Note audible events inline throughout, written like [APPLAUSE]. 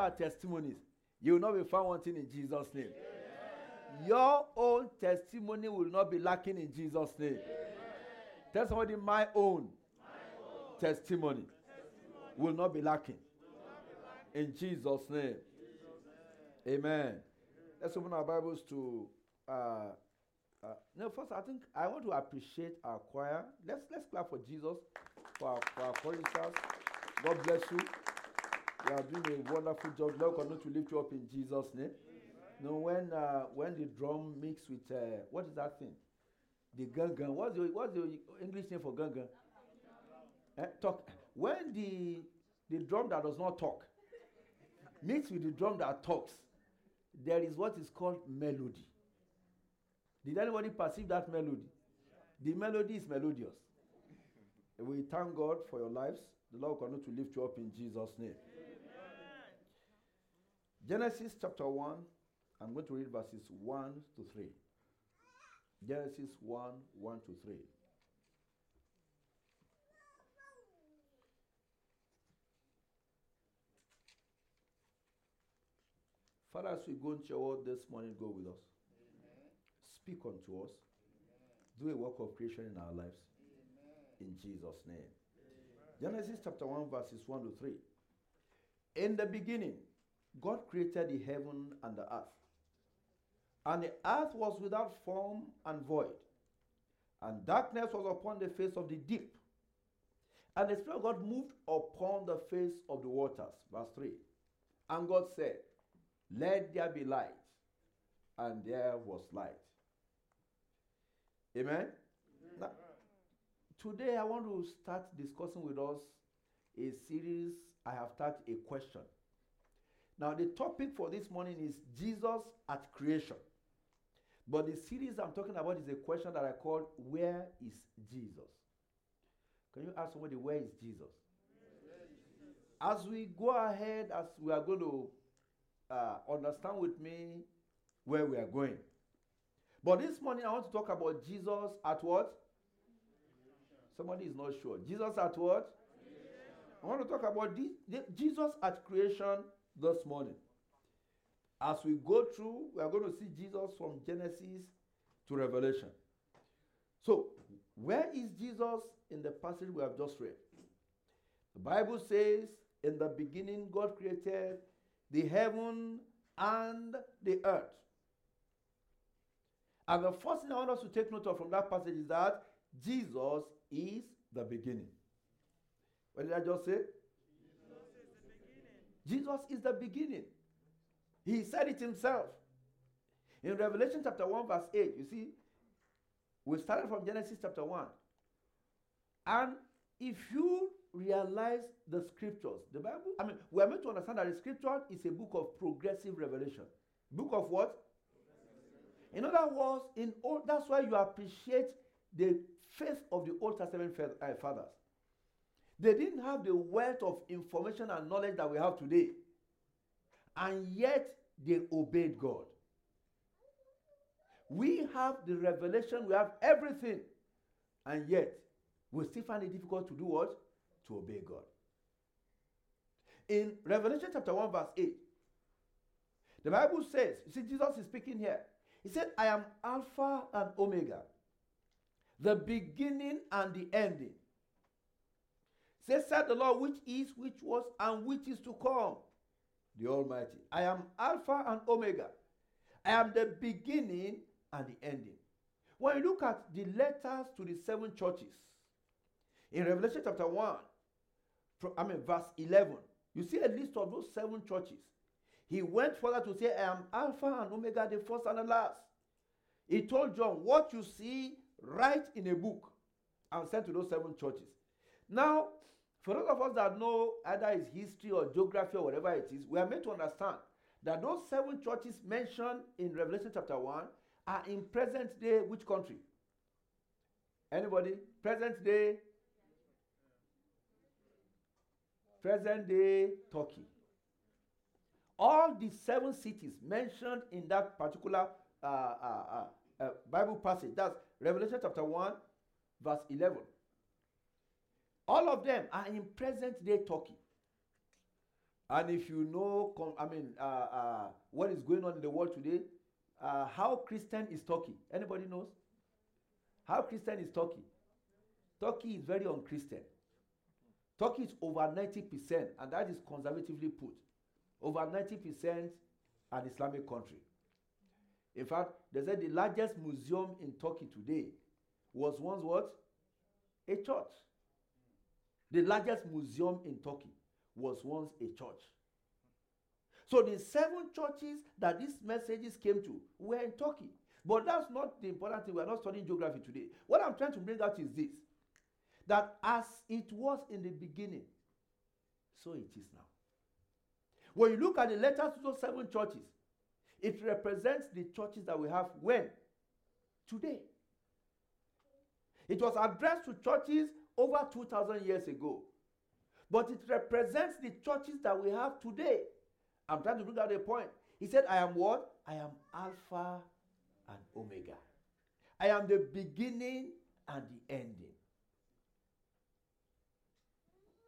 our testimonies, you will not be found wanting in Jesus' name. Your own testimony will not be lacking in Jesus' name. Tell somebody, my own, testimony, will not be lacking. In Jesus' name. Amen. Let's open our Bibles to. Uh, uh, no, first, I think I want to appreciate our choir. Let's let's clap for Jesus, for our, for our choristers. God bless you. You are doing a wonderful job. Lord continue to lift you up in Jesus' name. You know, when uh, when the drum mix with uh, what is that thing? The gangan. What's the what's the English name for gangan? Eh, talk. When the the drum that does not talk mixed with the drum that talks, there is what is called melody. Did anybody perceive that melody? The melody is melodious. We thank God for your lives. The Lord will continue to lift you up in Jesus' name. Genesis chapter 1, I'm going to read verses 1 to 3. Genesis 1 1 to 3. Father, as we go into your word this morning, go with us. Amen. Speak unto us. Amen. Do a work of creation in our lives. Amen. In Jesus' name. Genesis chapter 1, verses 1 to 3. In the beginning, God created the heaven and the earth. And the earth was without form and void, and darkness was upon the face of the deep. And the Spirit of God moved upon the face of the waters. Verse 3. And God said, Let there be light. And there was light. Amen? Amen. Now, today I want to start discussing with us a series. I have started a question. Now, the topic for this morning is Jesus at creation. But the series I'm talking about is a question that I call Where is Jesus? Can you ask somebody, Where is Jesus? As we go ahead, as we are going to uh, understand with me where we are going. But this morning, I want to talk about Jesus at what? Somebody is not sure. Jesus at what? I want to talk about this, Jesus at creation this morning. As we go through, we are going to see Jesus from Genesis to Revelation. So, where is Jesus in the passage we have just read? The Bible says, In the beginning, God created the heaven and the earth. And the first thing I want us to take note of from that passage is that Jesus is the beginning. What did I just say? Jesus is the beginning. He said it himself. In Revelation chapter 1, verse 8, you see, we started from Genesis chapter 1. And if you realize the scriptures, the Bible, I mean, we are meant to understand that the scripture is a book of progressive revelation. Book of what? In other words, in all, that's why you appreciate the faith of the Old Testament uh, fathers. They didn't have the wealth of information and knowledge that we have today. And yet they obeyed God. We have the revelation, we have everything. And yet we still find it difficult to do what? To obey God. In Revelation chapter 1, verse 8, the Bible says, you see, Jesus is speaking here. He said, I am Alpha and Omega, the beginning and the ending. Say, said the Lord, which is, which was, and which is to come, the Almighty. I am Alpha and Omega. I am the beginning and the ending. When you look at the letters to the seven churches, in Revelation chapter 1, from, I mean, verse 11, you see a list of those seven churches. He went further to say, I am Alpha and Omega, the first and the last. He told John, What you see, write in a book and send to those seven churches. Now, for those of us that know either it's history or geography or whatever it is, we are made to understand that those seven churches mentioned in Revelation chapter 1 are in present day which country? Anybody? Present day? Present day Turkey. All the seven cities mentioned in that particular uh, uh, uh, uh Bible passage, that's Revelation chapter 1, verse 11. All of them are in present day Turkey. And if you know, I mean, uh, uh, what is going on in the world today, uh, how Christian is Turkey? Anybody knows? How Christian is Turkey? Turkey is very unchristian. Turkey is over 90%, and that is conservatively put. Over 90% an Islamic country. In fact, they said the largest museum in Turkey today was once what? A church. The largest museum in Turkey was once a church. So the seven churches that these messages came to were in Turkey. But that's not the important thing. We're not studying geography today. What I'm trying to bring out is this that as it was in the beginning, so it is now. When you look at the letters to those seven churches, it represents the churches that we have when? Today. It was addressed to churches over 2,000 years ago. But it represents the churches that we have today. I'm trying to bring out a point. He said, I am what? I am Alpha and Omega. I am the beginning and the ending.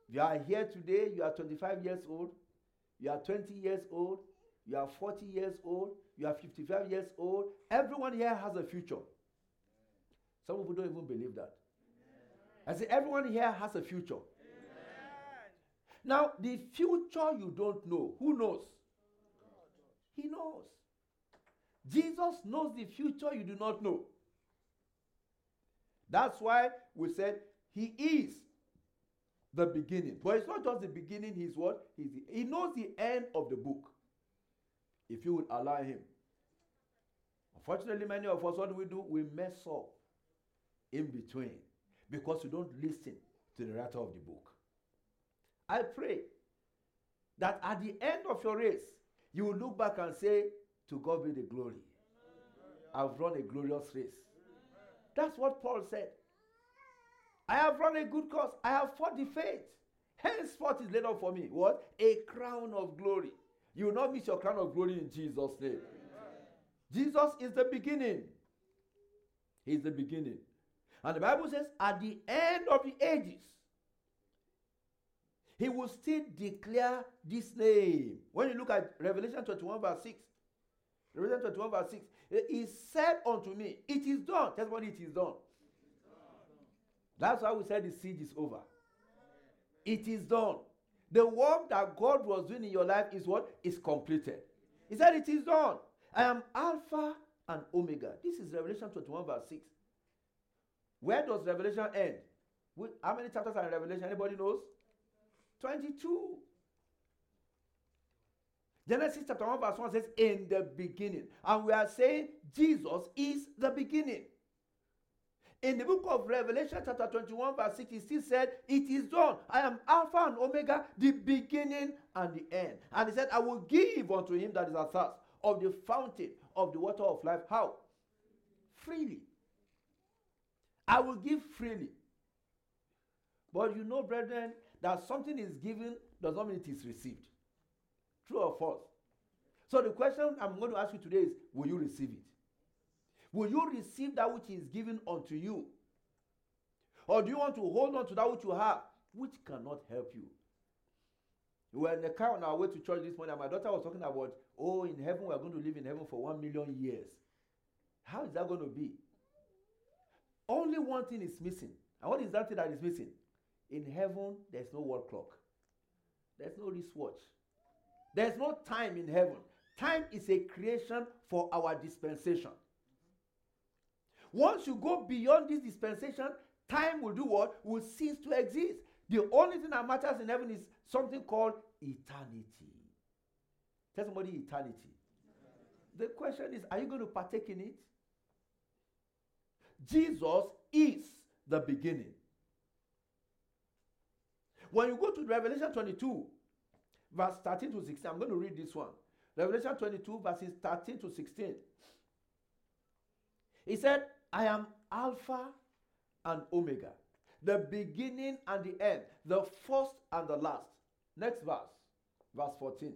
You are here today, you are 25 years old, you are 20 years old, you are 40 years old, you are 55 years old. Everyone here has a future. Some people don't even believe that. I say, everyone here has a future. Now, the future you don't know, who knows? He knows. Jesus knows the future you do not know. That's why we said he is the beginning. But it's not just the beginning, he's what? He's the, he knows the end of the book. If you would allow him. Unfortunately, many of us, what do we do? We mess up in between because you don't listen to the writer of the book. I pray that at the end of your race, you will look back and say, To God be the glory. I've run a glorious race. That's what Paul said. I have run a good course. I have fought the faith. Henceforth is laid up for me. What? A crown of glory. You will not miss your crown of glory in Jesus' name. Jesus is the beginning. He's the beginning. And the Bible says, at the end of the ages, he will still declare this name. When you look at Revelation 21, verse 6, Revelation 21, verse 6, he said unto me, It is done. That's what it is done. That's why we said the siege is over. It is done. The work that God was doing in your life is what? Is completed. He said, It is done. I am Alpha and Omega. This is Revelation 21, verse 6. Where does Revelation end? how many chapters are in Revelation? Anybody knows? 22. Genesis chapter 1, verse 1 says, In the beginning. And we are saying Jesus is the beginning. In the book of Revelation, chapter 21, verse 6, he still said, It is done. I am Alpha and Omega, the beginning and the end. And he said, I will give unto him that is athirst of the fountain of the water of life. How? Freely. I will give freely. But you know, brethren, that something is given does not mean it is received. True or false? So the question I'm going to ask you today is Will you receive it? Will you receive that which is given unto you? Or do you want to hold on to that which you have, which cannot help you? We were in the car on our way to church this morning, and my daughter was talking about, oh, in heaven, we're going to live in heaven for one million years. How is that going to be? Only one thing is missing. And what is that thing that is missing? In heaven, there's no world clock, there's no wristwatch, there's no time in heaven. Time is a creation for our dispensation. Once you go beyond this dispensation, time will do what? Will cease to exist. The only thing that matters in heaven is something called eternity. Tell somebody eternity. The question is, are you going to partake in it? Jesus is the beginning. When you go to Revelation 22, verse 13 to 16, I'm going to read this one. Revelation 22, verses 13 to 16. He said, I am Alpha and Omega, the beginning and the end, the first and the last. Next verse, verse 14.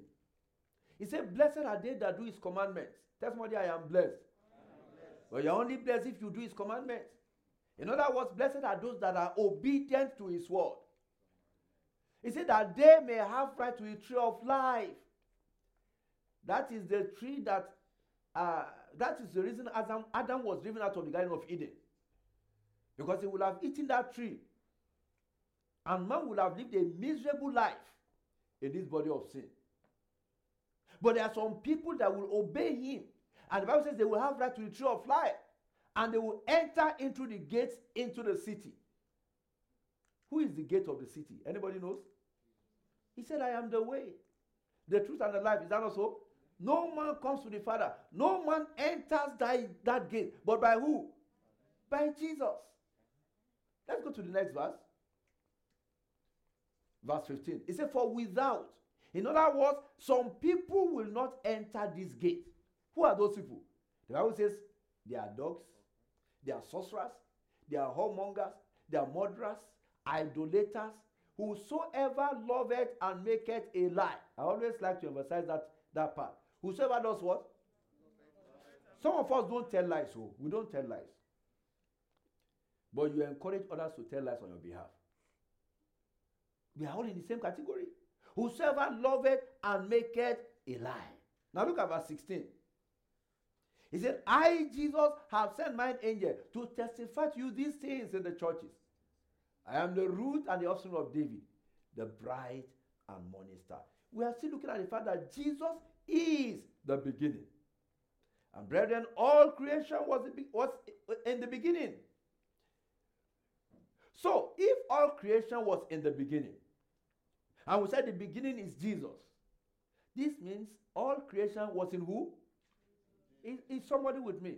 He said, Blessed are they that do his commandments. Somebody, I am blessed. But you're only blessed if you do his commandments. In other words, blessed are those that are obedient to his word. He said that they may have right to the tree of life. That is the tree that uh, that is the reason Adam, Adam was driven out of the Garden of Eden. Because he would have eaten that tree. And man would have lived a miserable life in this body of sin. But there are some people that will obey him. And the Bible says they will have right to the tree of life. And they will enter into the gates into the city. Who is the gate of the city? Anybody knows? He said, I am the way, the truth, and the life. Is that also? No man comes to the Father. No man enters that, that gate. But by who? By Jesus. Let's go to the next verse. Verse 15. He said, For without. In other words, some people will not enter this gate. Who are those people? The Bible says they are dogs, they are sorcerers, they are whoremongers, they are murderers, idolaters, whosoever loveth and maketh a lie. I always like to emphasize that, that part. Whosoever does what? Some of us don't tell lies, so oh. we don't tell lies. But you encourage others to tell lies on your behalf. We are all in the same category. Whosoever loveth and maketh a lie. Now look at verse 16. He said, I, Jesus, have sent mine angel to testify to you these things in the churches. I am the root and the offspring of David, the bride and morning star. We are still looking at the fact that Jesus is the beginning. And brethren, all creation was, was in the beginning. So, if all creation was in the beginning, and we said the beginning is Jesus, this means all creation was in who? Is, is somebody with me?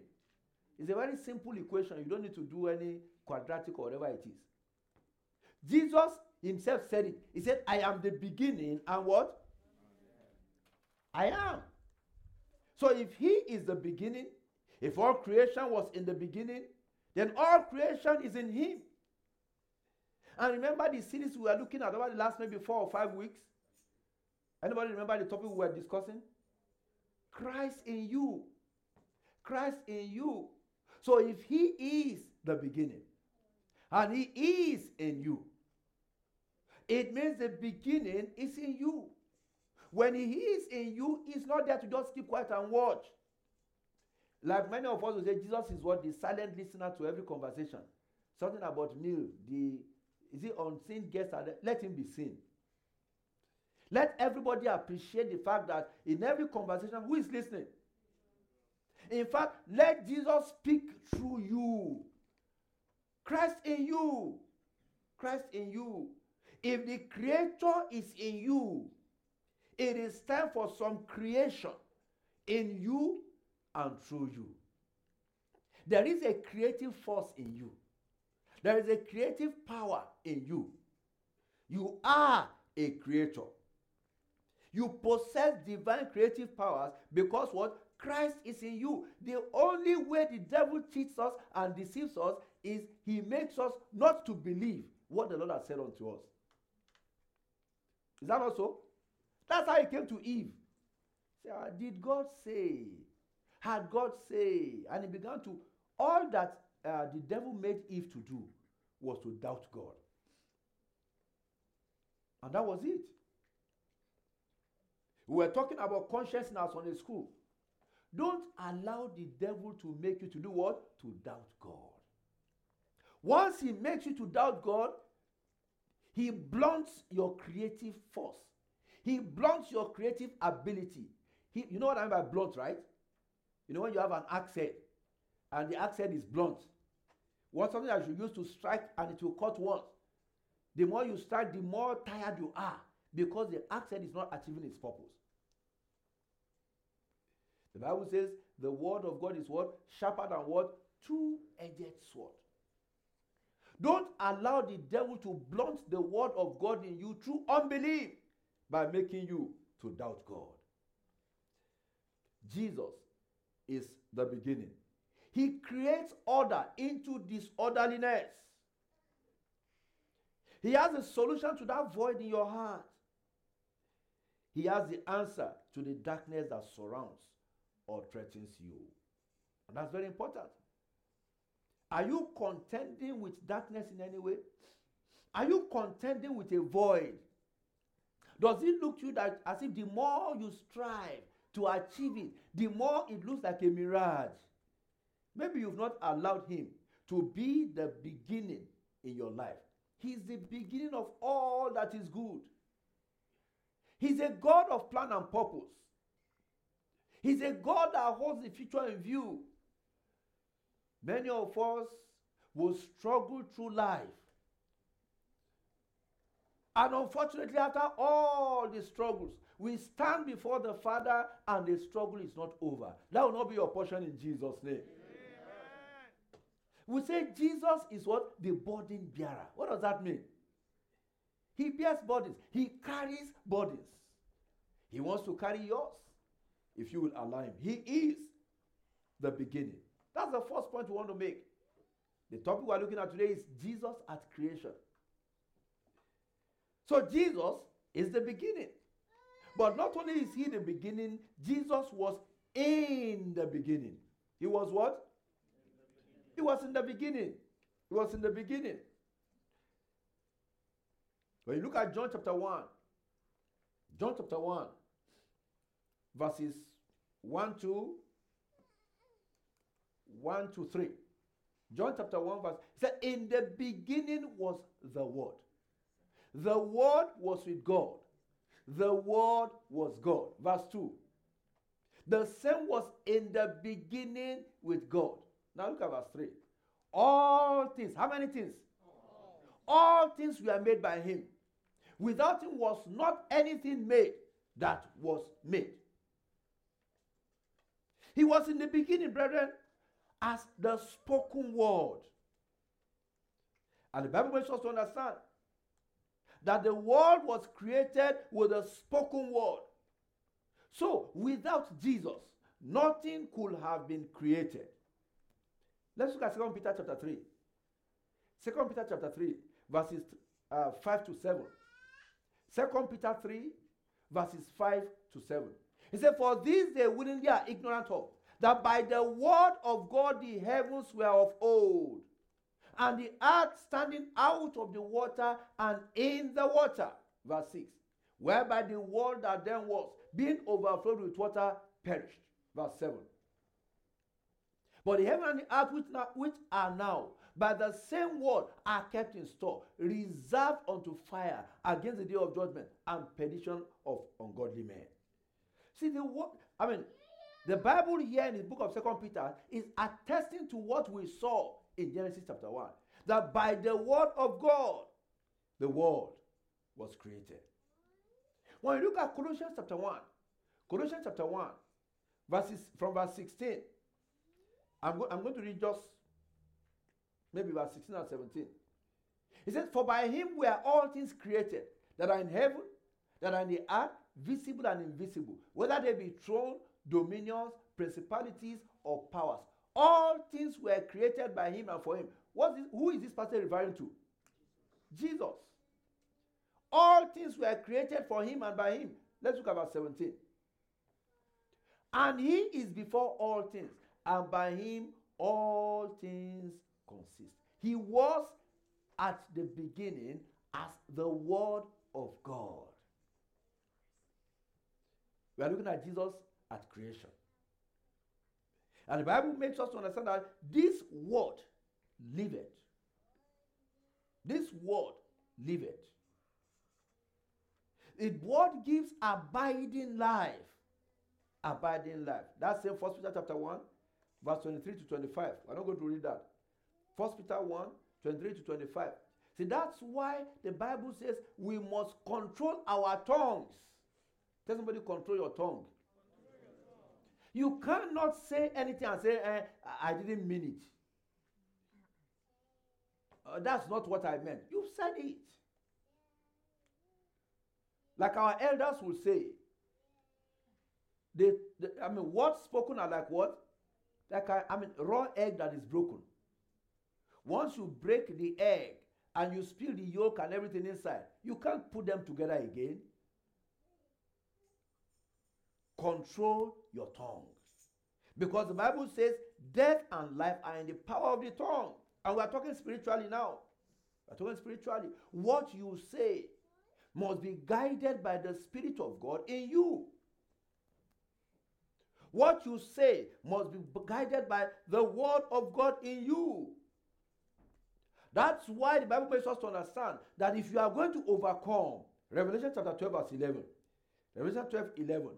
It's a very simple equation. You don't need to do any quadratic or whatever it is. Jesus himself said it. He said, I am the beginning and what? I am. So if he is the beginning, if all creation was in the beginning, then all creation is in him. And remember the series we were looking at over the last maybe four or five weeks? Anybody remember the topic we were discussing? Christ in you. Christ in you. So if he is the beginning and he is in you, it means the beginning is in you. When he is in you, he's not there to just keep quiet and watch. Like many of us will say, Jesus is what? The silent listener to every conversation. Something about meal, the is it unseen guest? Let him be seen. Let everybody appreciate the fact that in every conversation, who is listening? In fact, let Jesus speak through you. Christ in you. Christ in you. If the Creator is in you, it is time for some creation in you and through you. There is a creative force in you. There is a creative power in you. You are a creator. You possess divine creative powers because what? Christ is in you. The only way the devil cheats us and deceives us is he makes us not to believe what the Lord has said unto us. Is that also? That's how he came to Eve. Say, ah, did God say? Had God say? And he began to, all that uh, the devil made Eve to do was to doubt God. And that was it. We were talking about consciousness on Sunday school. Don't allow the devil to make you to do what? To doubt God. Once he makes you to doubt God, he blunts your creative force. He blunts your creative ability. He, you know what I mean by blunt, right? You know when you have an accent and the accent is blunt. What something that you use to strike and it will cut once. The more you strike, the more tired you are because the accent is not achieving its purpose. The Bible says the word of God is what? Sharper than what? Two-edged sword. Don't allow the devil to blunt the word of God in you through unbelief by making you to doubt God. Jesus is the beginning. He creates order into disorderliness. He has a solution to that void in your heart. He has the answer to the darkness that surrounds or threatens you. And that's very important. Are you contending with darkness in any way? Are you contending with a void Does it look to you that as if the more you strive to achieve it, the more it looks like a mirage? Maybe you've not allowed Him to be the beginning in your life. He's the beginning of all that is good. He's a God of plan and purpose. He's a God that holds the future in view. Many of us will struggle through life. And unfortunately, after all the struggles, we stand before the Father and the struggle is not over. That will not be your portion in Jesus' name. We say Jesus is what? The burden bearer. What does that mean? He bears burdens, he carries burdens. He wants to carry yours if you will allow him. He is the beginning. That's the first point we want to make. The topic we're looking at today is Jesus at creation. So Jesus is the beginning. But not only is he the beginning, Jesus was in the beginning. He was what? He was in the beginning. He was in the beginning. When you look at John chapter 1, John chapter 1, verses 1 to 1 to 3. John chapter 1, verse said, In the beginning was the Word. The Word was with God. The Word was God. Verse 2. The same was in the beginning with God. Now look at verse 3. All things, how many things? All, All things were made by him. Without him was not anything made that was made. He was in the beginning, brethren, as the spoken word. And the Bible makes us to understand that the world was created with a spoken word. So, without Jesus, nothing could have been created. Let's look at 2 Peter chapter 3. 2 Peter chapter 3, verses uh, 5 to 7. 2 Peter 3, verses 5 to 7. He said, For these they willingly are ignorant of, that by the word of God the heavens were of old, and the earth standing out of the water and in the water. Verse 6. Whereby the world that then was, being overflowed with water, perished. Verse 7. But the heaven and the earth which, now, which are now by the same word are kept in store, reserved unto fire against the day of judgment and perdition of ungodly men. See the word, I mean, the Bible here in the book of Second Peter is attesting to what we saw in Genesis chapter 1. That by the word of God, the world was created. When you look at Colossians chapter 1, Colossians chapter 1, verses from verse 16, I'm, go- I'm going to read just maybe verse 16 and 17. He says, For by him were all things created that are in heaven, that are in the earth, visible and invisible, whether they be throne, dominions, principalities, or powers. All things were created by him and for him. What is, who is this passage referring to? Jesus. All things were created for him and by him. Let's look at verse 17. And he is before all things, and by him all things consist. He was at the beginning as the Word of God. We are looking at Jesus at creation. And the Bible makes us to understand that this word liveth. This word liveth. The word gives abiding life. Abiding life. That's in First Peter chapter 1, verse 23 to 25. We're not going to read that. First Peter 1, 23 to 25. See, that's why the Bible says we must control our tongues. Tell somebody, control your tongue. You cannot say anything and say, eh, I didn't mean it. Uh, that's not what I meant. You said it. Like our elders will say, they, they, I mean, words spoken are like what? Like, I mean, raw egg that is broken. Once you break the egg and you spill the yolk and everything inside, you can't put them together again. Control your tongue. Because the Bible says death and life are in the power of the tongue. And we are talking spiritually now. We're talking spiritually. What you say must be guided by the Spirit of God in you. What you say must be guided by the Word of God in you. That's why the Bible makes us to understand that if you are going to overcome, Revelation chapter 12, verse 11, Revelation 12, 11,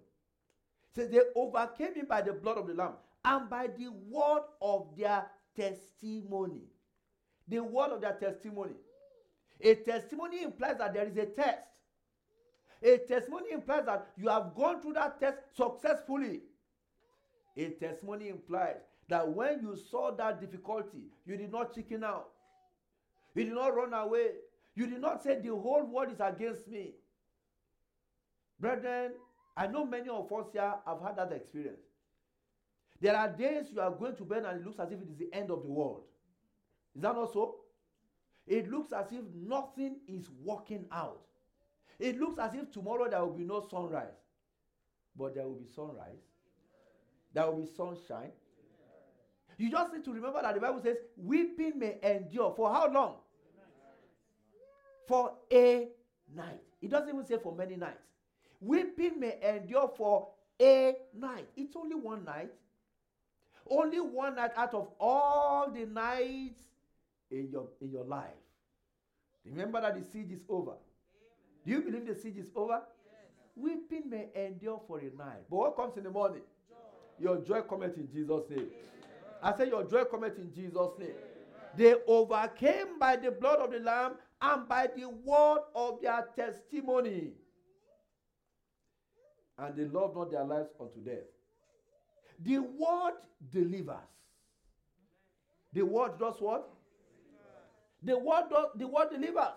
says they overcame him by the blood of the Lamb and by the word of their testimony. The word of their testimony. A testimony implies that there is a test. A testimony implies that you have gone through that test successfully. A testimony implies that when you saw that difficulty, you did not chicken out. You did not run away. You did not say, The whole world is against me. Brethren, I know many of us here have had that experience. There are days you are going to bed and it looks as if it is the end of the world. Is that not so? It looks as if nothing is working out. It looks as if tomorrow there will be no sunrise. But there will be sunrise. There will be sunshine. You just need to remember that the Bible says, weeping may endure for how long? For a night. It doesn't even say for many nights. Weeping may endure for a night. It's only one night. Only one night out of all the nights in your, in your life. Remember that the siege is over. Amen. Do you believe the siege is over? Yes. Weeping may endure for a night. But what comes in the morning? Joy. Your joy cometh in Jesus' name. Amen. I say your joy cometh in Jesus' name. Amen. They overcame by the blood of the Lamb and by the word of their testimony. And they loved not their lives unto death. The word delivers. The word does what? The word does, the word delivers.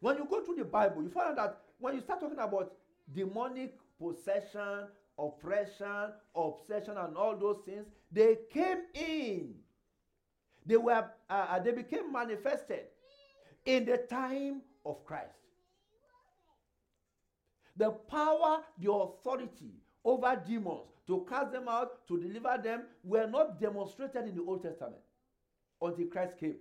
When you go through the Bible, you find out that when you start talking about demonic possession, oppression, obsession, and all those things, they came in. They were uh, uh they became manifested in the time of Christ. The power, the authority over demons to cast them out, to deliver them, were not demonstrated in the Old Testament until Christ came.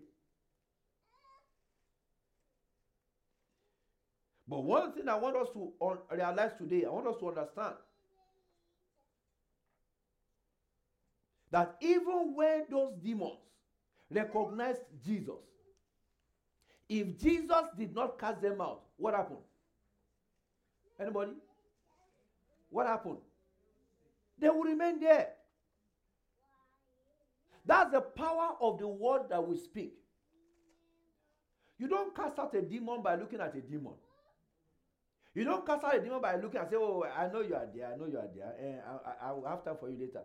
But one thing I want us to realize today, I want us to understand that even when those demons recognized Jesus, if Jesus did not cast them out, what happened? Anybody? What happened? They will remain there. That's the power of the word that we speak. You don't cast out a demon by looking at a demon. You don't cast out a demon by looking and say, Oh, I know you are there. I know you are there. And eh, I, I will have time for you later.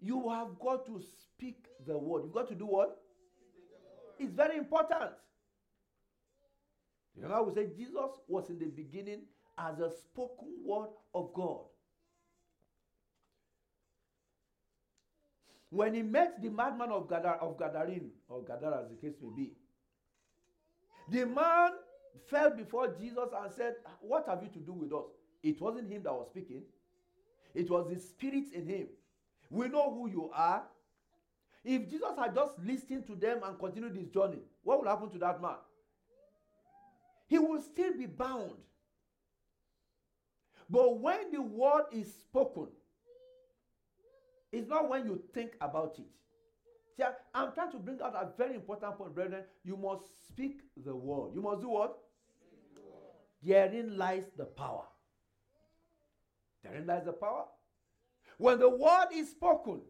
You have got to speak the word. You've got to do what? It's very important. You know, we say Jesus was in the beginning as a spoken word of God. When he met the madman of, Gadar, of Gadarene, or Gadara as the case may be, the man fell before Jesus and said, What have you to do with us? It wasn't him that was speaking, it was the spirit in him. We know who you are. If Jesus had just listened to them and continued his journey, what would happen to that man? He will still be bound. But when the word is spoken, it's not when you think about it. See, I'm trying to bring out a very important point, brethren. You must speak the word. You must do what? Therein lies the power. Therein lies the power. When the word is spoken,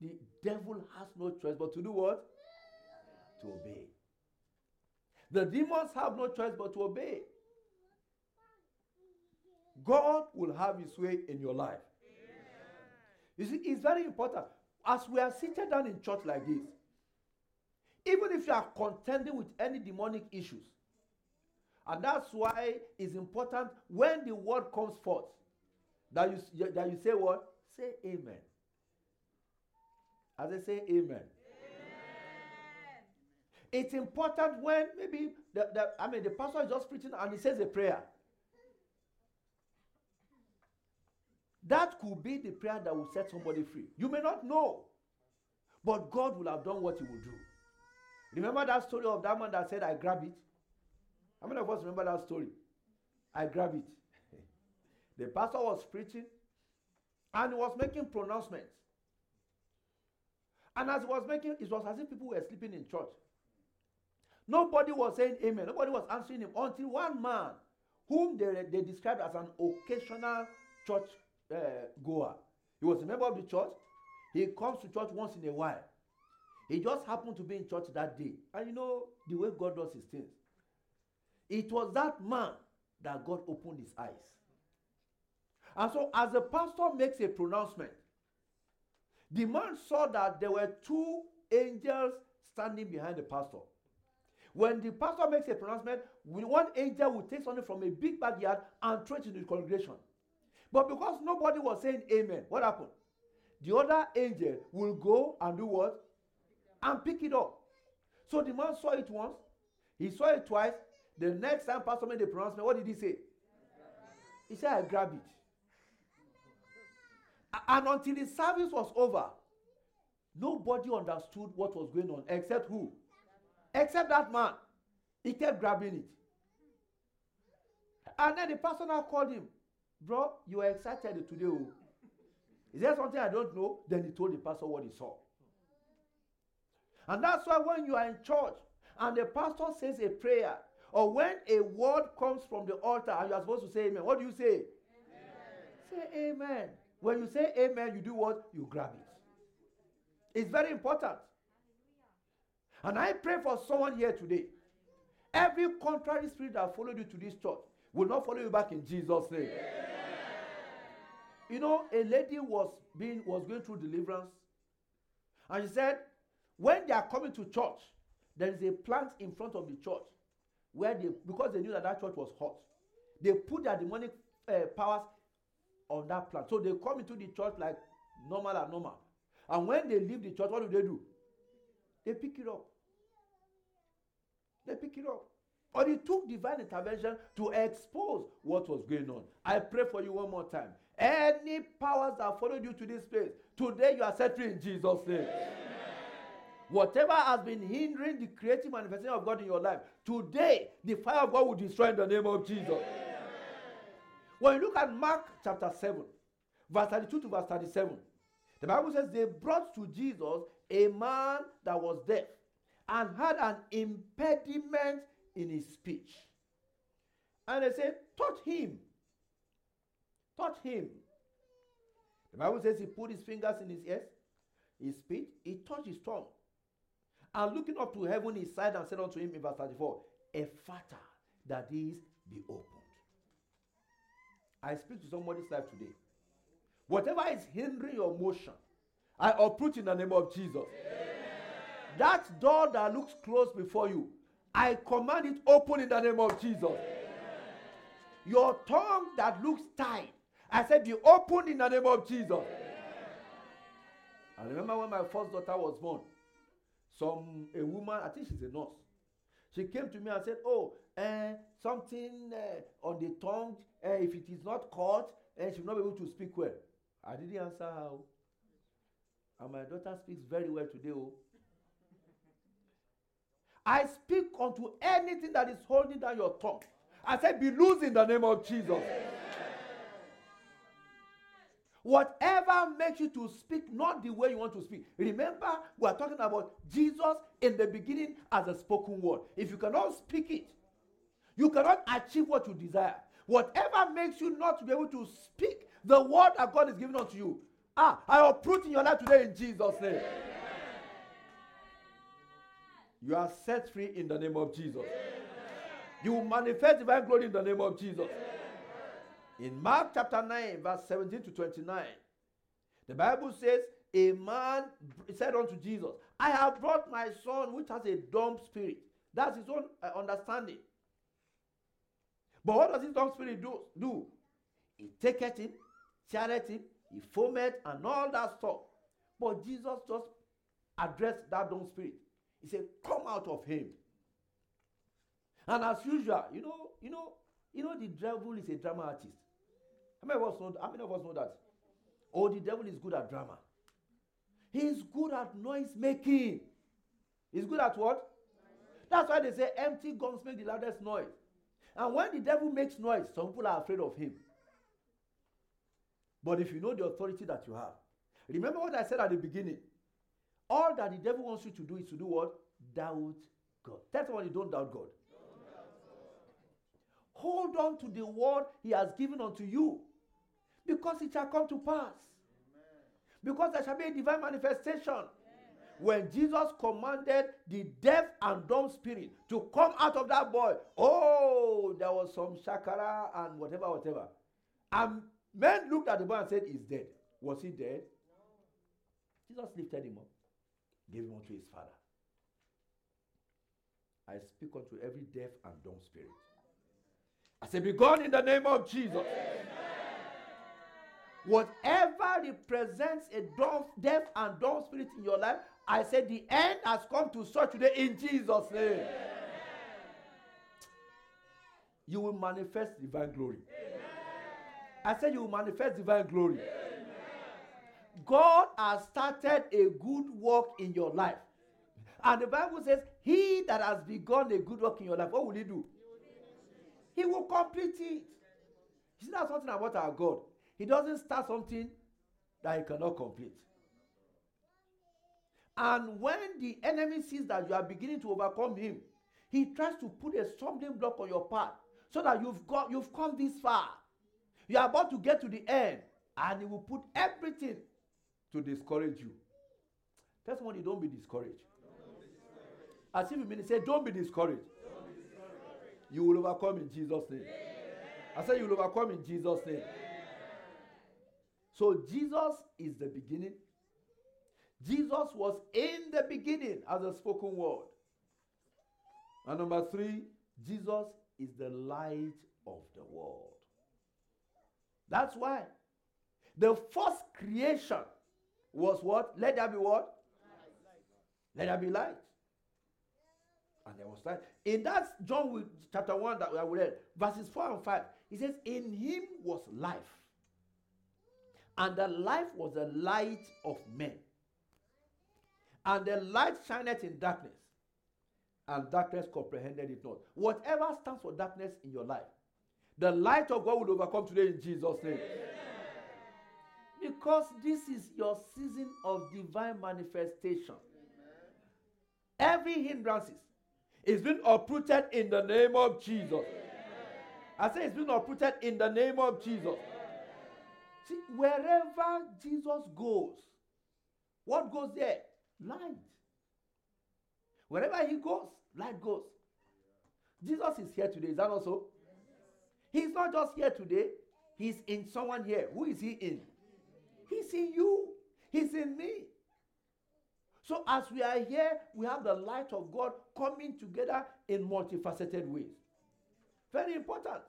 the devil has no choice but to do what? To obey. The demons have no choice but to obey. God will have his way in your life. You see, it's very important. As we are seated down in church like this, even if you are contending with any demonic issues, and that's why it's important when the word comes forth that you, that you say what? Say amen. As I say amen. amen. It's important when maybe the, the I mean the pastor is just preaching and he says a prayer. That could be the prayer that will set somebody free. You may not know, but God will have done what he will do. Remember that story of that man that said, I grab it? How many of us remember that story? I grab it. [LAUGHS] the pastor was preaching and he was making pronouncements. And as he was making, it was as if people were sleeping in church. Nobody was saying amen. Nobody was answering him until one man, whom they, they described as an occasional church uh, goer, he was a member of the church. He comes to church once in a while. He just happened to be in church that day. And you know the way God does his things. It was that man that God opened his eyes. And so, as the pastor makes a pronouncement, the man saw that there were two angels standing behind the pastor. When the pastor makes a pronouncement, one angel will take something from a big backyard and throw it into the congregation. But because nobody was saying amen, what happened? The other angel will go and do what? And pick it up. So the man saw it once, he saw it twice. The next time Pastor made the pronouncement, what did he say? He said, I grab it. And until the service was over, nobody understood what was going on except who? Except that man. He kept grabbing it. And then the pastor now called him. Bro, you are excited today. Oh. Is there something I don't know? Then he told the pastor what he saw. And that's why when you are in church and the pastor says a prayer, or when a word comes from the altar and you are supposed to say amen, what do you say? Amen. Say amen. When you say amen, you do what? You grab it. It's very important. And I pray for someone here today. Every contrary spirit that followed you to this church will not follow you back in Jesus' name. You know, a lady was being was going through deliverance, and she said, when they are coming to church, there is a plant in front of the church where they because they knew that that church was hot, they put their demonic uh, powers on that plant. So they come into the church like normal and normal, and when they leave the church, what do they do? They pick it up. They pick it up. But it took divine intervention to expose what was going on. I pray for you one more time. Any powers that followed you to this place, today you are set free in Jesus' name. Amen. Whatever has been hindering the creative manifestation of God in your life, today the fire of God will destroy in the name of Jesus. Amen. When you look at Mark chapter 7, verse 32 to verse 37, the Bible says they brought to Jesus a man that was deaf and had an impediment in his speech. And they said, Touch him touch him. The Bible says he put his fingers in his ears, his speech, he touched his tongue. And looking up to heaven, he sighed and said unto him in verse 34, Ephphatha, that is, be opened. I speak to somebody's life today. Whatever is hindering your motion, I uproot in the name of Jesus. Amen. That door that looks closed before you, I command it open in the name of Jesus. Amen. Your tongue that looks tight, I said, be opened in the name of Jesus. I remember when my first daughter was born, some a woman, I think she's a nurse, she came to me and said, Oh, uh, something uh, on the tongue, uh, if it is not caught, uh, she will not be able to speak well. I didn't answer her. And my daughter speaks very well today. Oh. I speak unto anything that is holding down your tongue. I said, Be loose in the name of Jesus. Whatever makes you to speak not the way you want to speak. Remember, we are talking about Jesus in the beginning as a spoken word. If you cannot speak it, you cannot achieve what you desire. Whatever makes you not to be able to speak the word that God is giving unto you, ah, I uproot in your life today in Jesus' name. You are set free in the name of Jesus. Amen. You manifest divine glory in the name of Jesus. Amen. In Mark chapter 9, verse 17 to 29, the Bible says, A man said unto Jesus, I have brought my son which has a dumb spirit. That's his own uh, understanding. But what does this dumb spirit do? do? He taketh him, teareth him, he foamed and all that stuff. But Jesus just addressed that dumb spirit. He said, Come out of him. And as usual, you know, you know, you know, the devil is a drama artist. How many of us know, how many of us know that? Oh, the devil is good at drama. He's good at noise making. He's good at what? That's why they say empty guns make the loudest noise. And when the devil makes noise, some people are afraid of him. But if you know the authority that you have, remember what I said at the beginning. All that the devil wants you to do is to do what? Doubt God. That's why you don't doubt God. Hold on to the word he has given unto you because it shall come to pass. Because there shall be a divine manifestation. When Jesus commanded the deaf and dumb spirit to come out of that boy, oh, there was some shakara and whatever, whatever. And men looked at the boy and said, He's dead. Was he dead? Jesus lifted him up, gave him unto his father. I speak unto every deaf and dumb spirit. I say, Be gone in the name of Jesus. Amen. Whatever represents a dumb, deaf and dumb spirit in your life, I say, the end has come to such today in Jesus' name. Amen. You will manifest divine glory. Amen. I said you will manifest divine glory. God has started a good work in your life. And the Bible says, He that has begun a good work in your life, what will He do? He will complete it. See, that's something about our God. He doesn't start something that He cannot complete. And when the enemy sees that you are beginning to overcome him, he tries to put a stumbling block on your path so that you've got you've come this far. You are about to get to the end, and he will put everything to discourage you. Tell somebody, don't be discouraged. As if you mean say, don't be discouraged. Don't be discouraged. You will overcome in Jesus' name. Amen. I say you will overcome in Jesus' name. Amen. So Jesus is the beginning Jesus was in the beginning as a spoken word. And number three, Jesus is the light of the world. That's why the first creation was what? Let there be what? Let there be light. And there was light. In that John chapter 1 that we read, verses 4 and 5, he says, In him was life. And the life was the light of men. And the light shineth in darkness, and darkness comprehended it not. Whatever stands for darkness in your life, the light of God will overcome today in Jesus' name. Because this is your season of divine manifestation. Every hindrances is being uprooted in the name of Jesus. I say it's being uprooted in the name of Jesus. See, wherever Jesus goes, what goes there? Light. Wherever he goes, light goes. Jesus is here today. Is that also? He's not just here today, he's in someone here. Who is he in? He's in you, he's in me. So, as we are here, we have the light of God coming together in multifaceted ways. Very important.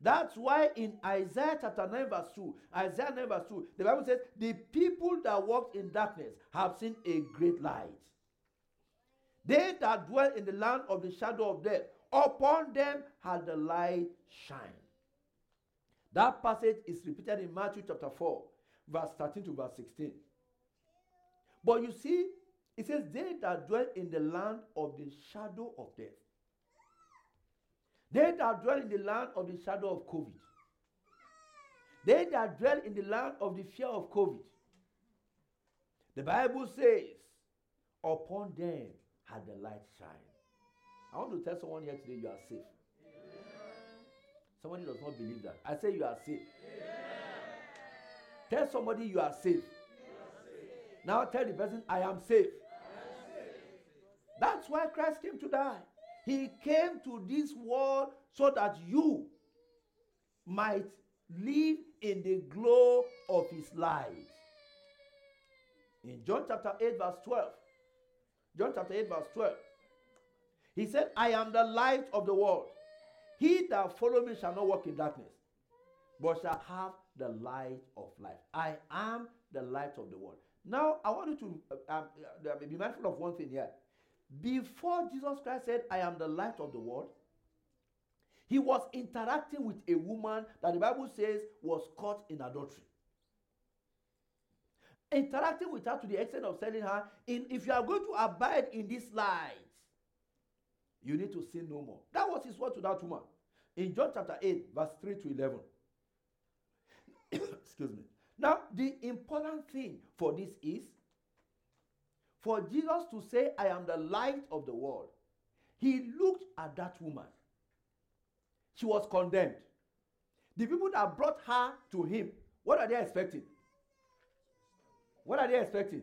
That's why in Isaiah chapter 9, verse 2, Isaiah 9, verse 2, the Bible says, The people that walked in darkness have seen a great light. They that dwell in the land of the shadow of death, upon them had the light shine. That passage is repeated in Matthew chapter 4, verse 13 to verse 16. But you see, it says, They that dwell in the land of the shadow of death. They that dwell in the land of the shadow of COVID. They that dwell in the land of the fear of COVID. The Bible says, upon them had the light shine. I want to tell someone here today you are safe. Somebody does not believe that. I say you are safe. Tell somebody you are safe. Now tell the person, I am safe. That's why Christ came to die. He came to this world so that you might live in the glow of his light. In John chapter 8, verse 12, John chapter 8, verse 12, he said, I am the light of the world. He that follow me shall not walk in darkness, but shall have the light of life. I am the light of the world. Now, I want you to uh, um, uh, be mindful of one thing here. Before Jesus Christ said, I am the light of the world, he was interacting with a woman that the Bible says was caught in adultery. Interacting with her to the extent of telling her, in, if you are going to abide in this light, you need to sin no more. That was his word to that woman. in John chapter 8, verse 3 to 11. [COUGHS] Excuse me. Now, the important thing for this is for Jesus to say, I am the light of the world. He looked at that woman. She was condemned. The people that brought her to him, what are they expecting? What are they expecting?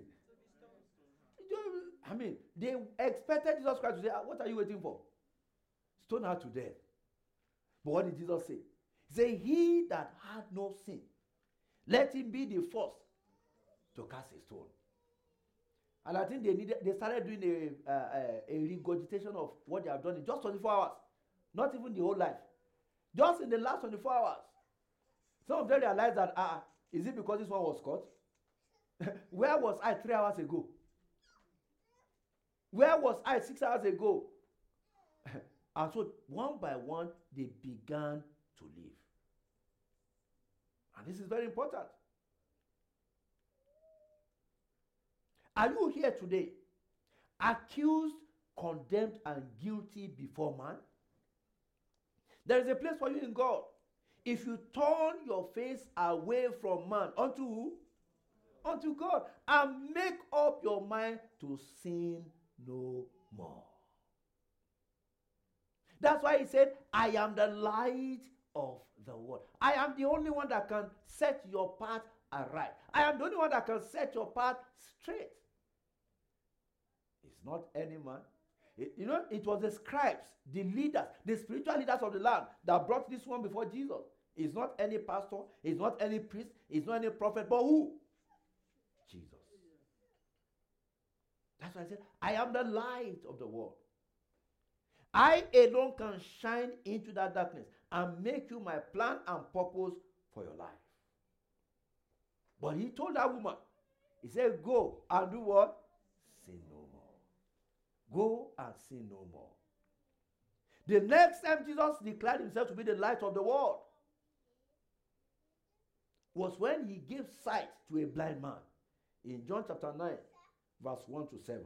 I mean, they expected Jesus Christ to say, ah, What are you waiting for? Stone her to death. But what did Jesus say? He said, He that had no sin, let him be the first to cast a stone. And I think they needed, they started doing a, uh, a regurgitation of what they have done in just 24 hours, not even the whole life. Just in the last 24 hours. Some of them realized that, ah, uh, is it because this one was caught? Where was I three hours ago? Where was I six hours ago? [LAUGHS] and so one by one, they began to leave. And this is very important. Are you here today accused, condemned, and guilty before man? There is a place for you in God. If you turn your face away from man unto who? Unto God and make up your mind to sin no more. That's why he said, I am the light of the world. I am the only one that can set your path aright. I am the only one that can set your path straight. It's not any man. It, you know, it was the scribes, the leaders, the spiritual leaders of the land that brought this one before Jesus. It's not any pastor, it's not any priest, it's not any prophet, but who? Jesus. That's why I said, I am the light of the world. I alone can shine into that darkness and make you my plan and purpose for your life. But he told that woman, he said, Go and do what? Sin no more. Go and sin no more. The next time Jesus declared himself to be the light of the world was when he gave sight to a blind man in John chapter 9 verse 1 to 7.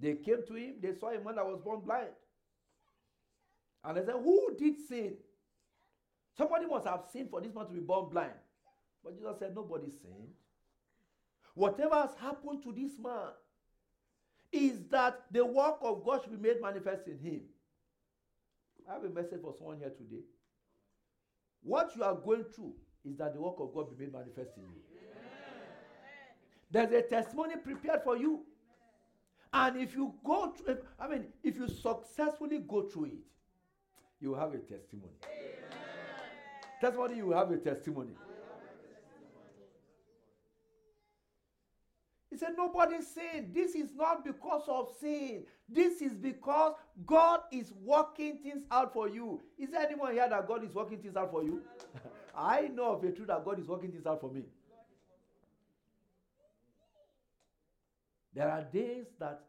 They came to him, they saw a man that was born blind. And they said, Who did sin? Somebody must have sinned for this man to be born blind. But Jesus said, Nobody sinned. Whatever has happened to this man is that the work of God should be made manifest in him. I have a message for someone here today. What you are going through is that the work of God be made manifest in you. There's a testimony prepared for you. And if you go through, I mean, if you successfully go through it, you have a testimony. Amen. Testimony, you have a testimony. He said, Nobody sinned. This is not because of sin. This is because God is working things out for you. Is there anyone here that God is working things out for you? [LAUGHS] I know of a truth that God is working things out for me. There are days that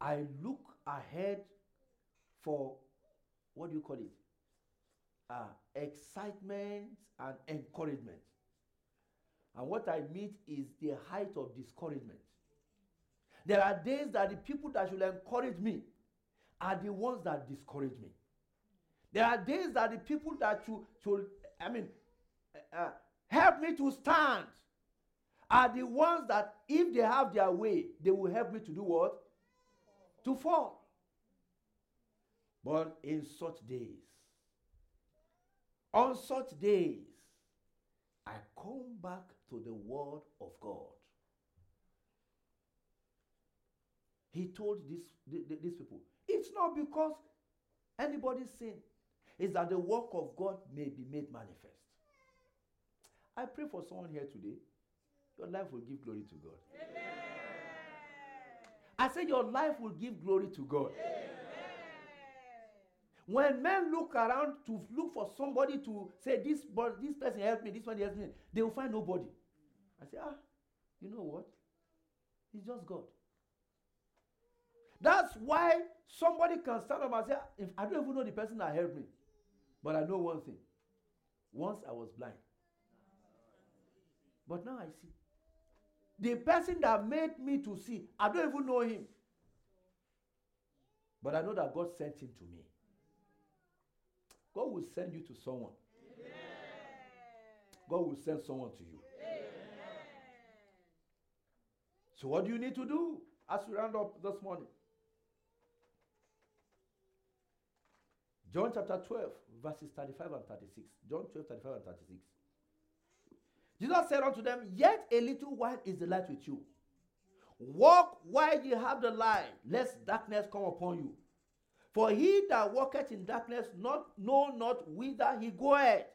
I look ahead for what do you call it? Uh, excitement and encouragement. And what I meet is the height of discouragement. There are days that the people that should encourage me are the ones that discourage me. There are days that the people that should, should I mean, uh, help me to stand are the ones that, if they have their way, they will help me to do what? To fall. But in such days, on such days, I come back to the word of God. He told this, these people, it's not because anybody sin, it's that the work of God may be made manifest. I pray for someone here today your life will give glory to God. Amen. I say your life will give glory to God. Amen. When men look around to look for somebody to say, this, this person helped me, this one helped me, they will find nobody. I say, ah, you know what? It's just God. That's why somebody can stand up and say, if I don't even know the person that helped me, but I know one thing. Once I was blind, but now I see. The person that made me to see, I don't even know him. But I know that God sent him to me. God will send you to someone. Amen. God will send someone to you. Amen. So, what do you need to do as we round up this morning? John chapter 12, verses 35 and 36. John 12, 35 and 36. Jesus said unto them, Yet a little while is the light with you. Walk while ye have the light, lest darkness come upon you. For he that walketh in darkness not know not whither he goeth.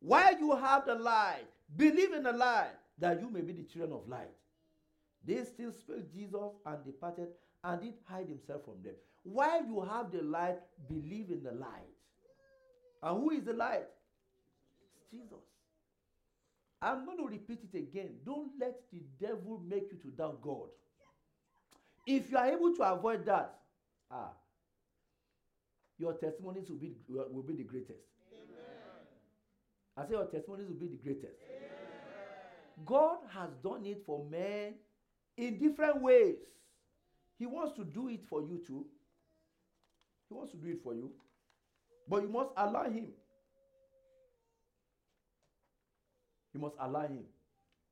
While you have the light, believe in the light, that you may be the children of light. They still spake Jesus and departed and did hide himself from them. While you have the light, believe in the light. And who is the light? It's Jesus. I'm going to repeat it again. Don't let the devil make you to doubt God. If you are able to avoid that, ah, your testimonies will be, will be the greatest. Amen. I say your testimonies will be the greatest. Amen. God has done it for men in different ways. He wants to do it for you too. He wants to do it for you. But you must allow Him. You must allow Him.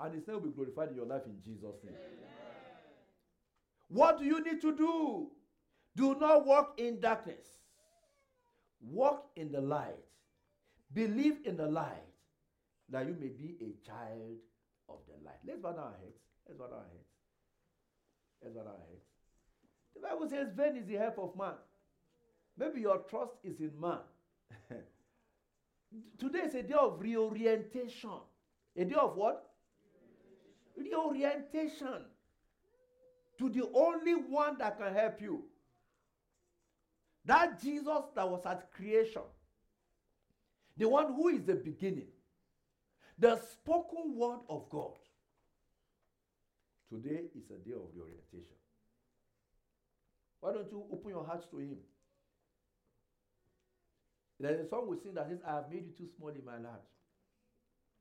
And His name will be glorified in your life in Jesus' name. Amen. What do you need to do? Do not walk in darkness. Walk in the light. Believe in the light that you may be a child of the light. Let's bow down our heads. Let's bow down our heads. Let's bow down our heads. The Bible says, Vain is the help of man. Maybe your trust is in man. [LAUGHS] Today is a day of reorientation. A day of what? Reorientation to the only one that can help you. That Jesus that was at creation, the one who is the beginning, the spoken word of God. Today is a day of reorientation. Why don't you open your hearts to Him? There's a song we sing that says, I have made you too small in my life.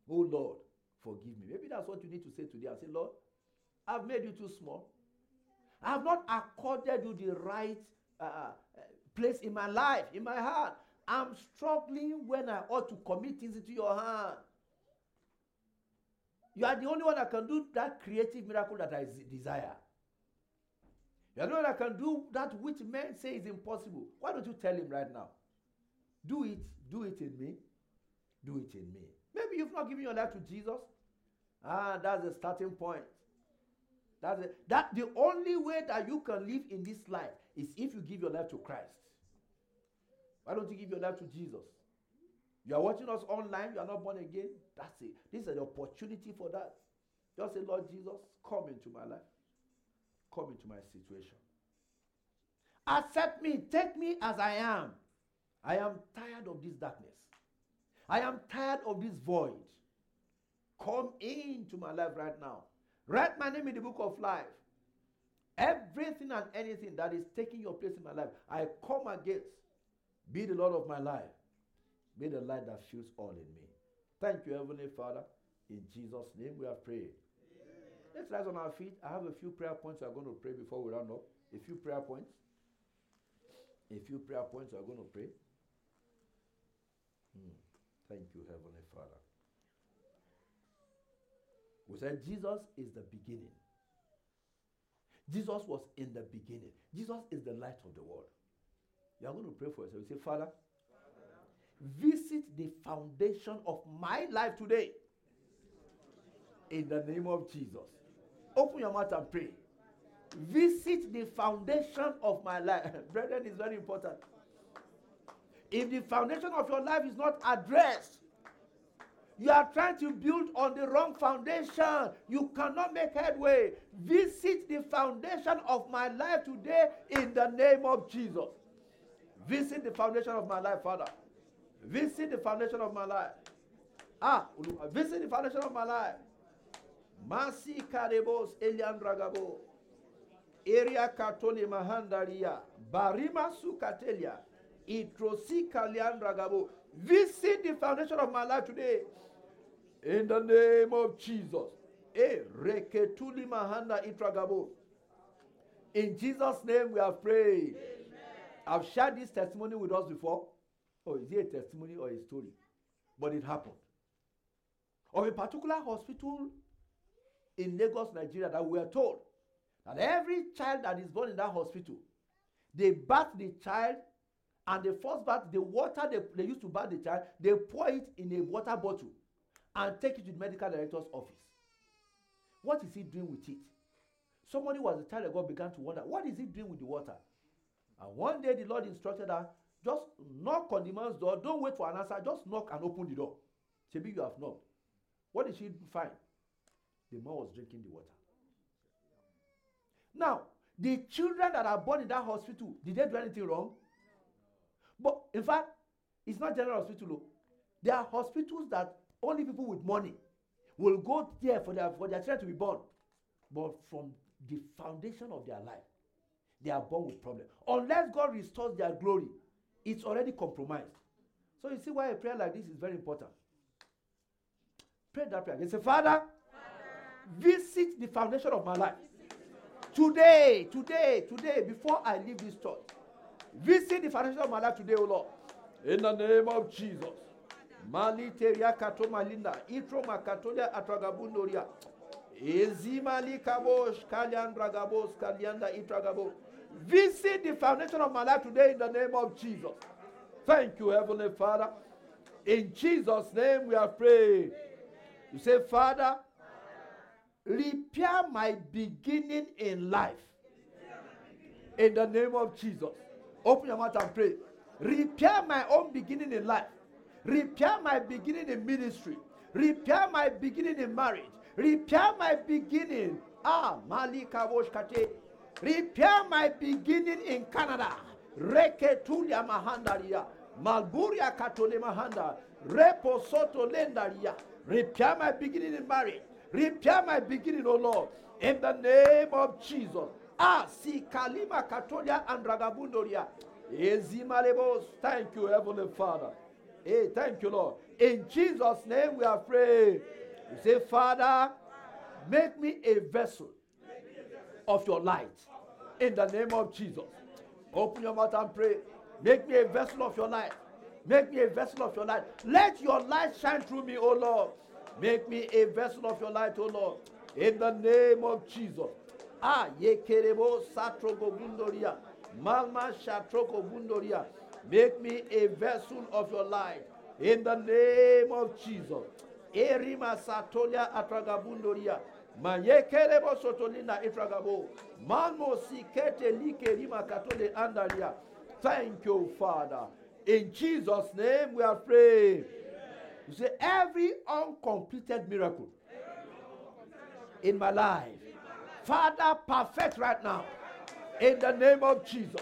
Oh Lord, forgive me. Maybe that's what you need to say today. I say, Lord, I've made you too small. I have not accorded you the right uh, uh, place in my life, in my heart. I'm struggling when I ought to commit things into your hand. You are the only one that can do that creative miracle that I desire. You are the only one that can do that which men say is impossible. Why don't you tell him right now? Do it. Do it in me. Do it in me. Maybe you've not given your life to Jesus. Ah, that's the starting point. That's it. That the only way that you can live in this life is if you give your life to Christ. Why don't you give your life to Jesus? You are watching us online, you are not born again. That's it. This is an opportunity for that. Just say, Lord Jesus, come into my life. Come into my situation. Accept me. Take me as I am. I am tired of this darkness. I am tired of this void. Come into my life right now. Write my name in the book of life. Everything and anything that is taking your place in my life, I come against. Be the Lord of my life. Be the light that fills all in me. Thank you, Heavenly Father. In Jesus' name we have prayed. Amen. Let's rise on our feet. I have a few prayer points I'm going to pray before we round up. A few prayer points. A few prayer points I'm going to pray. Hmm. Thank you, Heavenly Father. We said Jesus is the beginning. Jesus was in the beginning. Jesus is the light of the world. You are going to pray for yourself. You say, Father, visit the foundation of my life today. In the name of Jesus. Open your mouth and pray. Visit the foundation of my life. [LAUGHS] Brethren, is very important. If the foundation of your life is not addressed, you are trying to build on the wrong foundation. You cannot make headway. Visit the foundation of my life today in the name of Jesus. Visit the foundation of my life, Father. Visit the foundation of my life. Ah, visit the foundation of my life. Masi karebos eliandragabo. Area katoli mahandaria. Barima sukatelia. Itrosi kaliandragabo. Visit the foundation of my life today. In the name of Jesus. Reketuli mahanda itragabo. In Jesus' name we have prayed. I've shared this testimony with us before. Oh, is it a testimony or a story? But it happened. Of a particular hospital in Lagos, Nigeria, that we are told that every child that is born in that hospital, they bath the child, and the first bath, the water they, they used to bath the child, they pour it in a water bottle and take it to the medical director's office. What is he doing with it? Somebody was a child of God began to wonder, what is he doing with the water? And one day the Lord instructed her, just knock on the man's door. Don't wait for an answer. Just knock and open the door. Maybe you have knocked. What did she find? The man was drinking the water. Now, the children that are born in that hospital, did they do anything wrong? But in fact, it's not general hospital. Though. There are hospitals that only people with money will go there for their for their children to be born. But from the foundation of their life, they are born with problem. Unless God restores their glory, it's already compromised. So you see why a prayer like this is very important. Pray that prayer. You say, Father, Father, visit the foundation of my life. Today, today, today, before I leave this church, visit the foundation of my life today, O Lord. In the name of Jesus. Mali teria kato malinda. Itro makatolia atragabundoria. Ezimali kabosh kalyan dragabos kalyanda itragabo. Visit the foundation of my life today in the name of Jesus. Thank you, Heavenly Father. In Jesus' name we are praying. You say, Father, repair my beginning in life. In the name of Jesus. Open your mouth and pray. Repair my own beginning in life. Repair my beginning in ministry. Repair my beginning in marriage. Repair my beginning. Ah, Malika Woshkate. Repair my beginning in Canada. Reketulia Mahandaria. Malburia Katole Mahanda. Repo Soto Lendaria. Repair my beginning in marriage. Repair my beginning, O Lord. In the name of Jesus. Ah, si Kalima Katolia. Thank you, Heavenly Father. Hey, thank you, Lord. In Jesus' name we are praying. You say, Father, make me a vessel of your light. In the name of Jesus. Open your mouth and pray. Make me a vessel of your light. Make me a vessel of your light. Let your light shine through me, O Lord. Make me a vessel of your light, O Lord. In the name of Jesus. Ah, ye kerebo satrogo bundoria. Malma shatroko bundoria. Make me a vessel of your light. In the name of Jesus. Erima satolia atragabundoria. Mayekerebo sotolina itragabo. Malmo sikete like rima katole andaria. Thank you, Father. In Jesus' name we are praying. You say, every uncompleted miracle in my life, Father, perfect right now. In the name of Jesus.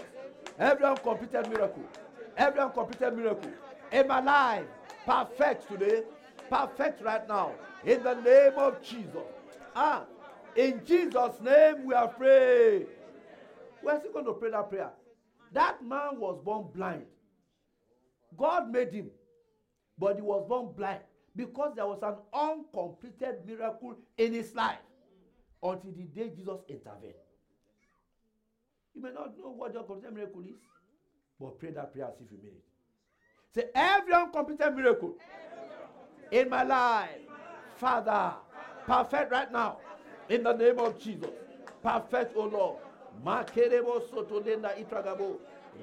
Every uncompleted miracle, every uncompleted miracle in my life, perfect today, perfect right now. In the name of Jesus. Ah, in Jesus' name we are praying. We're still going to pray that prayer. That man was born blind. God made him, but he was born blind because there was an uncompleted miracle in his life until the day Jesus intervened. You may not know what the uncompleted miracle is, but pray that prayer as if you mean it. Say, every uncompleted miracle in my life, Father, perfect right now in the name of Jesus. Perfect, O Lord. Makerebo sotolenda itragabo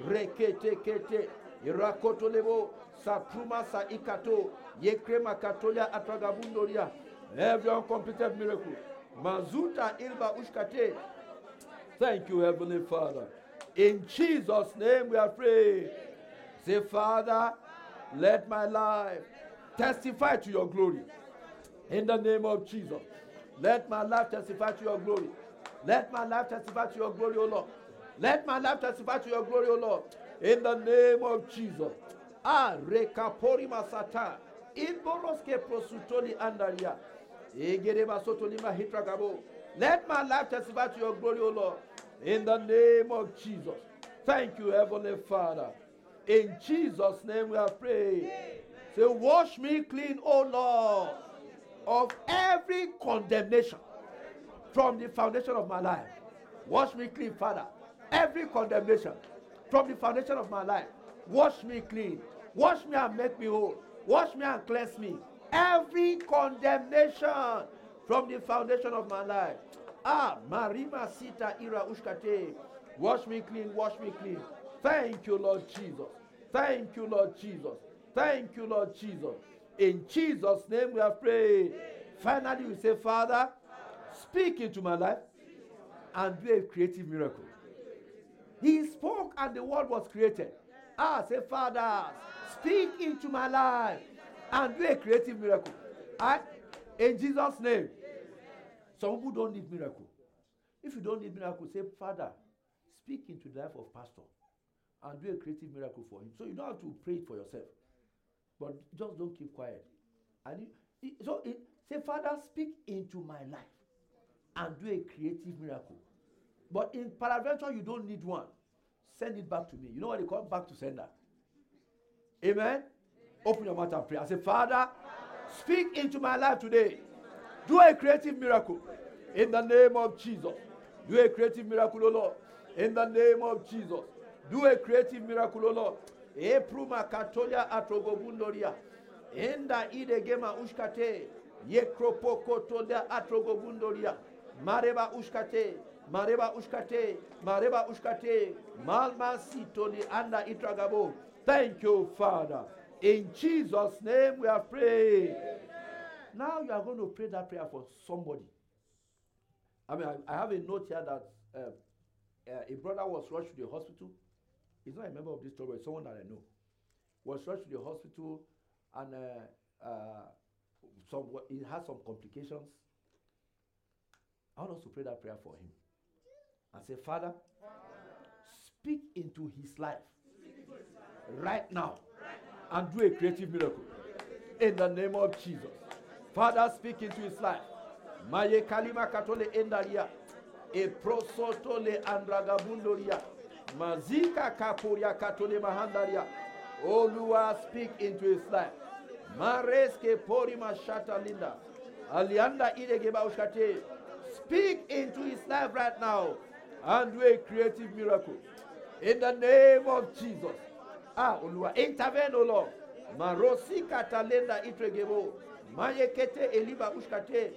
rekete kete irakotolebo satruma sa ikato yekrema katolia atragabundoria every uncompleted miracle mazuta ilba ushkate thank you heavenly father in jesus name we are praying say father let my life testify to your glory in the name of jesus let my life testify to your glory let my life testify to your glory, O Lord. Let my life testify to your glory, O Lord. In the name of Jesus. Ah, rekapori masata. Inboroske prosutoli andaria. Let my life testify to your glory, O Lord. In the name of Jesus. Thank you, Heavenly Father. In Jesus' name we are praying. Say, wash me clean, O Lord, of every condemnation from the foundation of my life. Wash me clean, Father. Every condemnation from the foundation of my life. Wash me clean. Wash me and make me whole. Wash me and cleanse me. Every condemnation from the foundation of my life. Ah, Marima Sita Ira Ushkate. Wash me clean, wash me clean. Thank you, Lord Jesus. Thank you, Lord Jesus. Thank you, Lord Jesus. In Jesus' name we have prayed. Finally, we say, Father, speak into my life and do a creative miracle. He spoke and the world was created. Ah, say, Father, speak into my life and do a creative miracle. I, in Jesus' name. Some people don't need miracle. If you don't need miracle, say, Father, speak into the life of pastor and do a creative miracle for him. So you don't have to pray it for yourself. But just don't keep quiet. And it, so it, say, Father, speak into my life and do a creative miracle. But in paraventure, you don't need one. Send it back to me. You know what they call back to sender. Amen? Open your mouth and pray. I say, Father, speak into my life today. Do a creative miracle in the name of Jesus. Do a creative miracle, O Lord, in the name of Jesus. Do a creative miracle, O Lord. Epruma katolia atrogobundoria. Enda ide gema ushkate. Yekropoko tolia atrogobundoria. Mareba ushkate. Mareba ushkate. Mareba ushkate. Malma sitoli anda itragabo. Thank you, Father. In Jesus' name we are praying. Now you are going to pray that prayer for somebody. I mean, I, I have a note here that uh, uh, a brother was rushed to the hospital. He's not a member of this story, it's someone that I know. Was rushed to the hospital and uh, uh, some, he had some complications. I want us to pray that prayer for him and say, Father, speak into his life right now and do a creative miracle in the name of Jesus. Father, speak into his life. Maye kalima katole endaria. E prosotole andragabundoria. Mazika kapuria katole mahandaria. Olua, speak into his life. Mareske pori mashata linda. Alianda idegeba ushate. Speak into his life right now and do a creative miracle. In the name of Jesus. Ah, intervene, O Lord. Marosi katalenda itregebo. Mayekete eliba ushkate.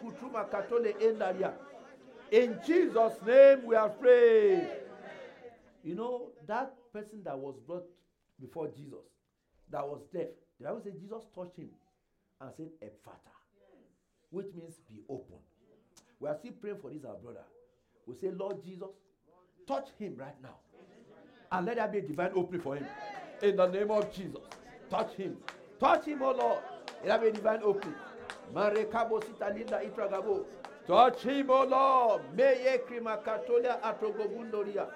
Kutuma katole. In Jesus' name we are praying. You know, that person that was brought before Jesus, that was deaf, the Bible says Jesus touched him and said, Ephphatha, which means be open. We are still praying for this, our brother. We say, Lord Jesus, touch him right now. And let there be a divine opening for him. In the name of Jesus. Touch him. Touch him, oh Lord. Let there be a divine opening. Touch him, O Lord. Meye krima katolia atrogobundoria.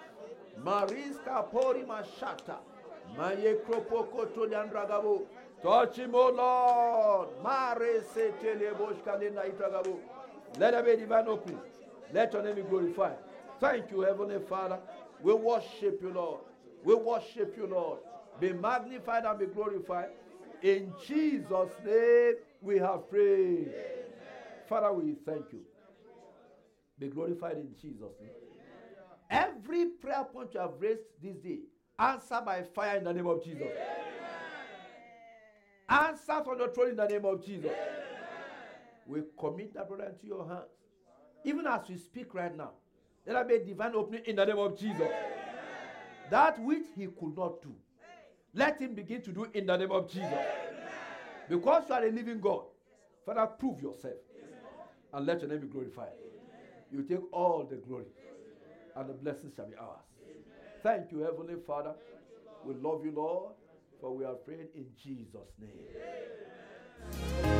Mariska pori mashata. Maye kropoko toliandragabo. Touch him, O Lord. Mare setele boshkalina itragabo. Let there be divine opening. Let your name be glorified. Thank you, Heavenly Father. We worship you, Lord. We worship you, Lord. Be magnified and be glorified. In Jesus' name we have prayed. Father, we thank you. Be glorified in Jesus' name. Every prayer point you have raised this day, answer by fire in the name of Jesus. Answer from the throne in the name of Jesus. We commit that brother into your hands. Even as we speak right now, there be a divine opening in the name of Jesus. That which he could not do, let him begin to do in the name of Jesus. Because you are a living God. Father, prove yourself. And let your name be glorified. You take all the glory. And the blessings shall be ours. Thank you, Heavenly Father. We love you, Lord. For we are praying in Jesus' name.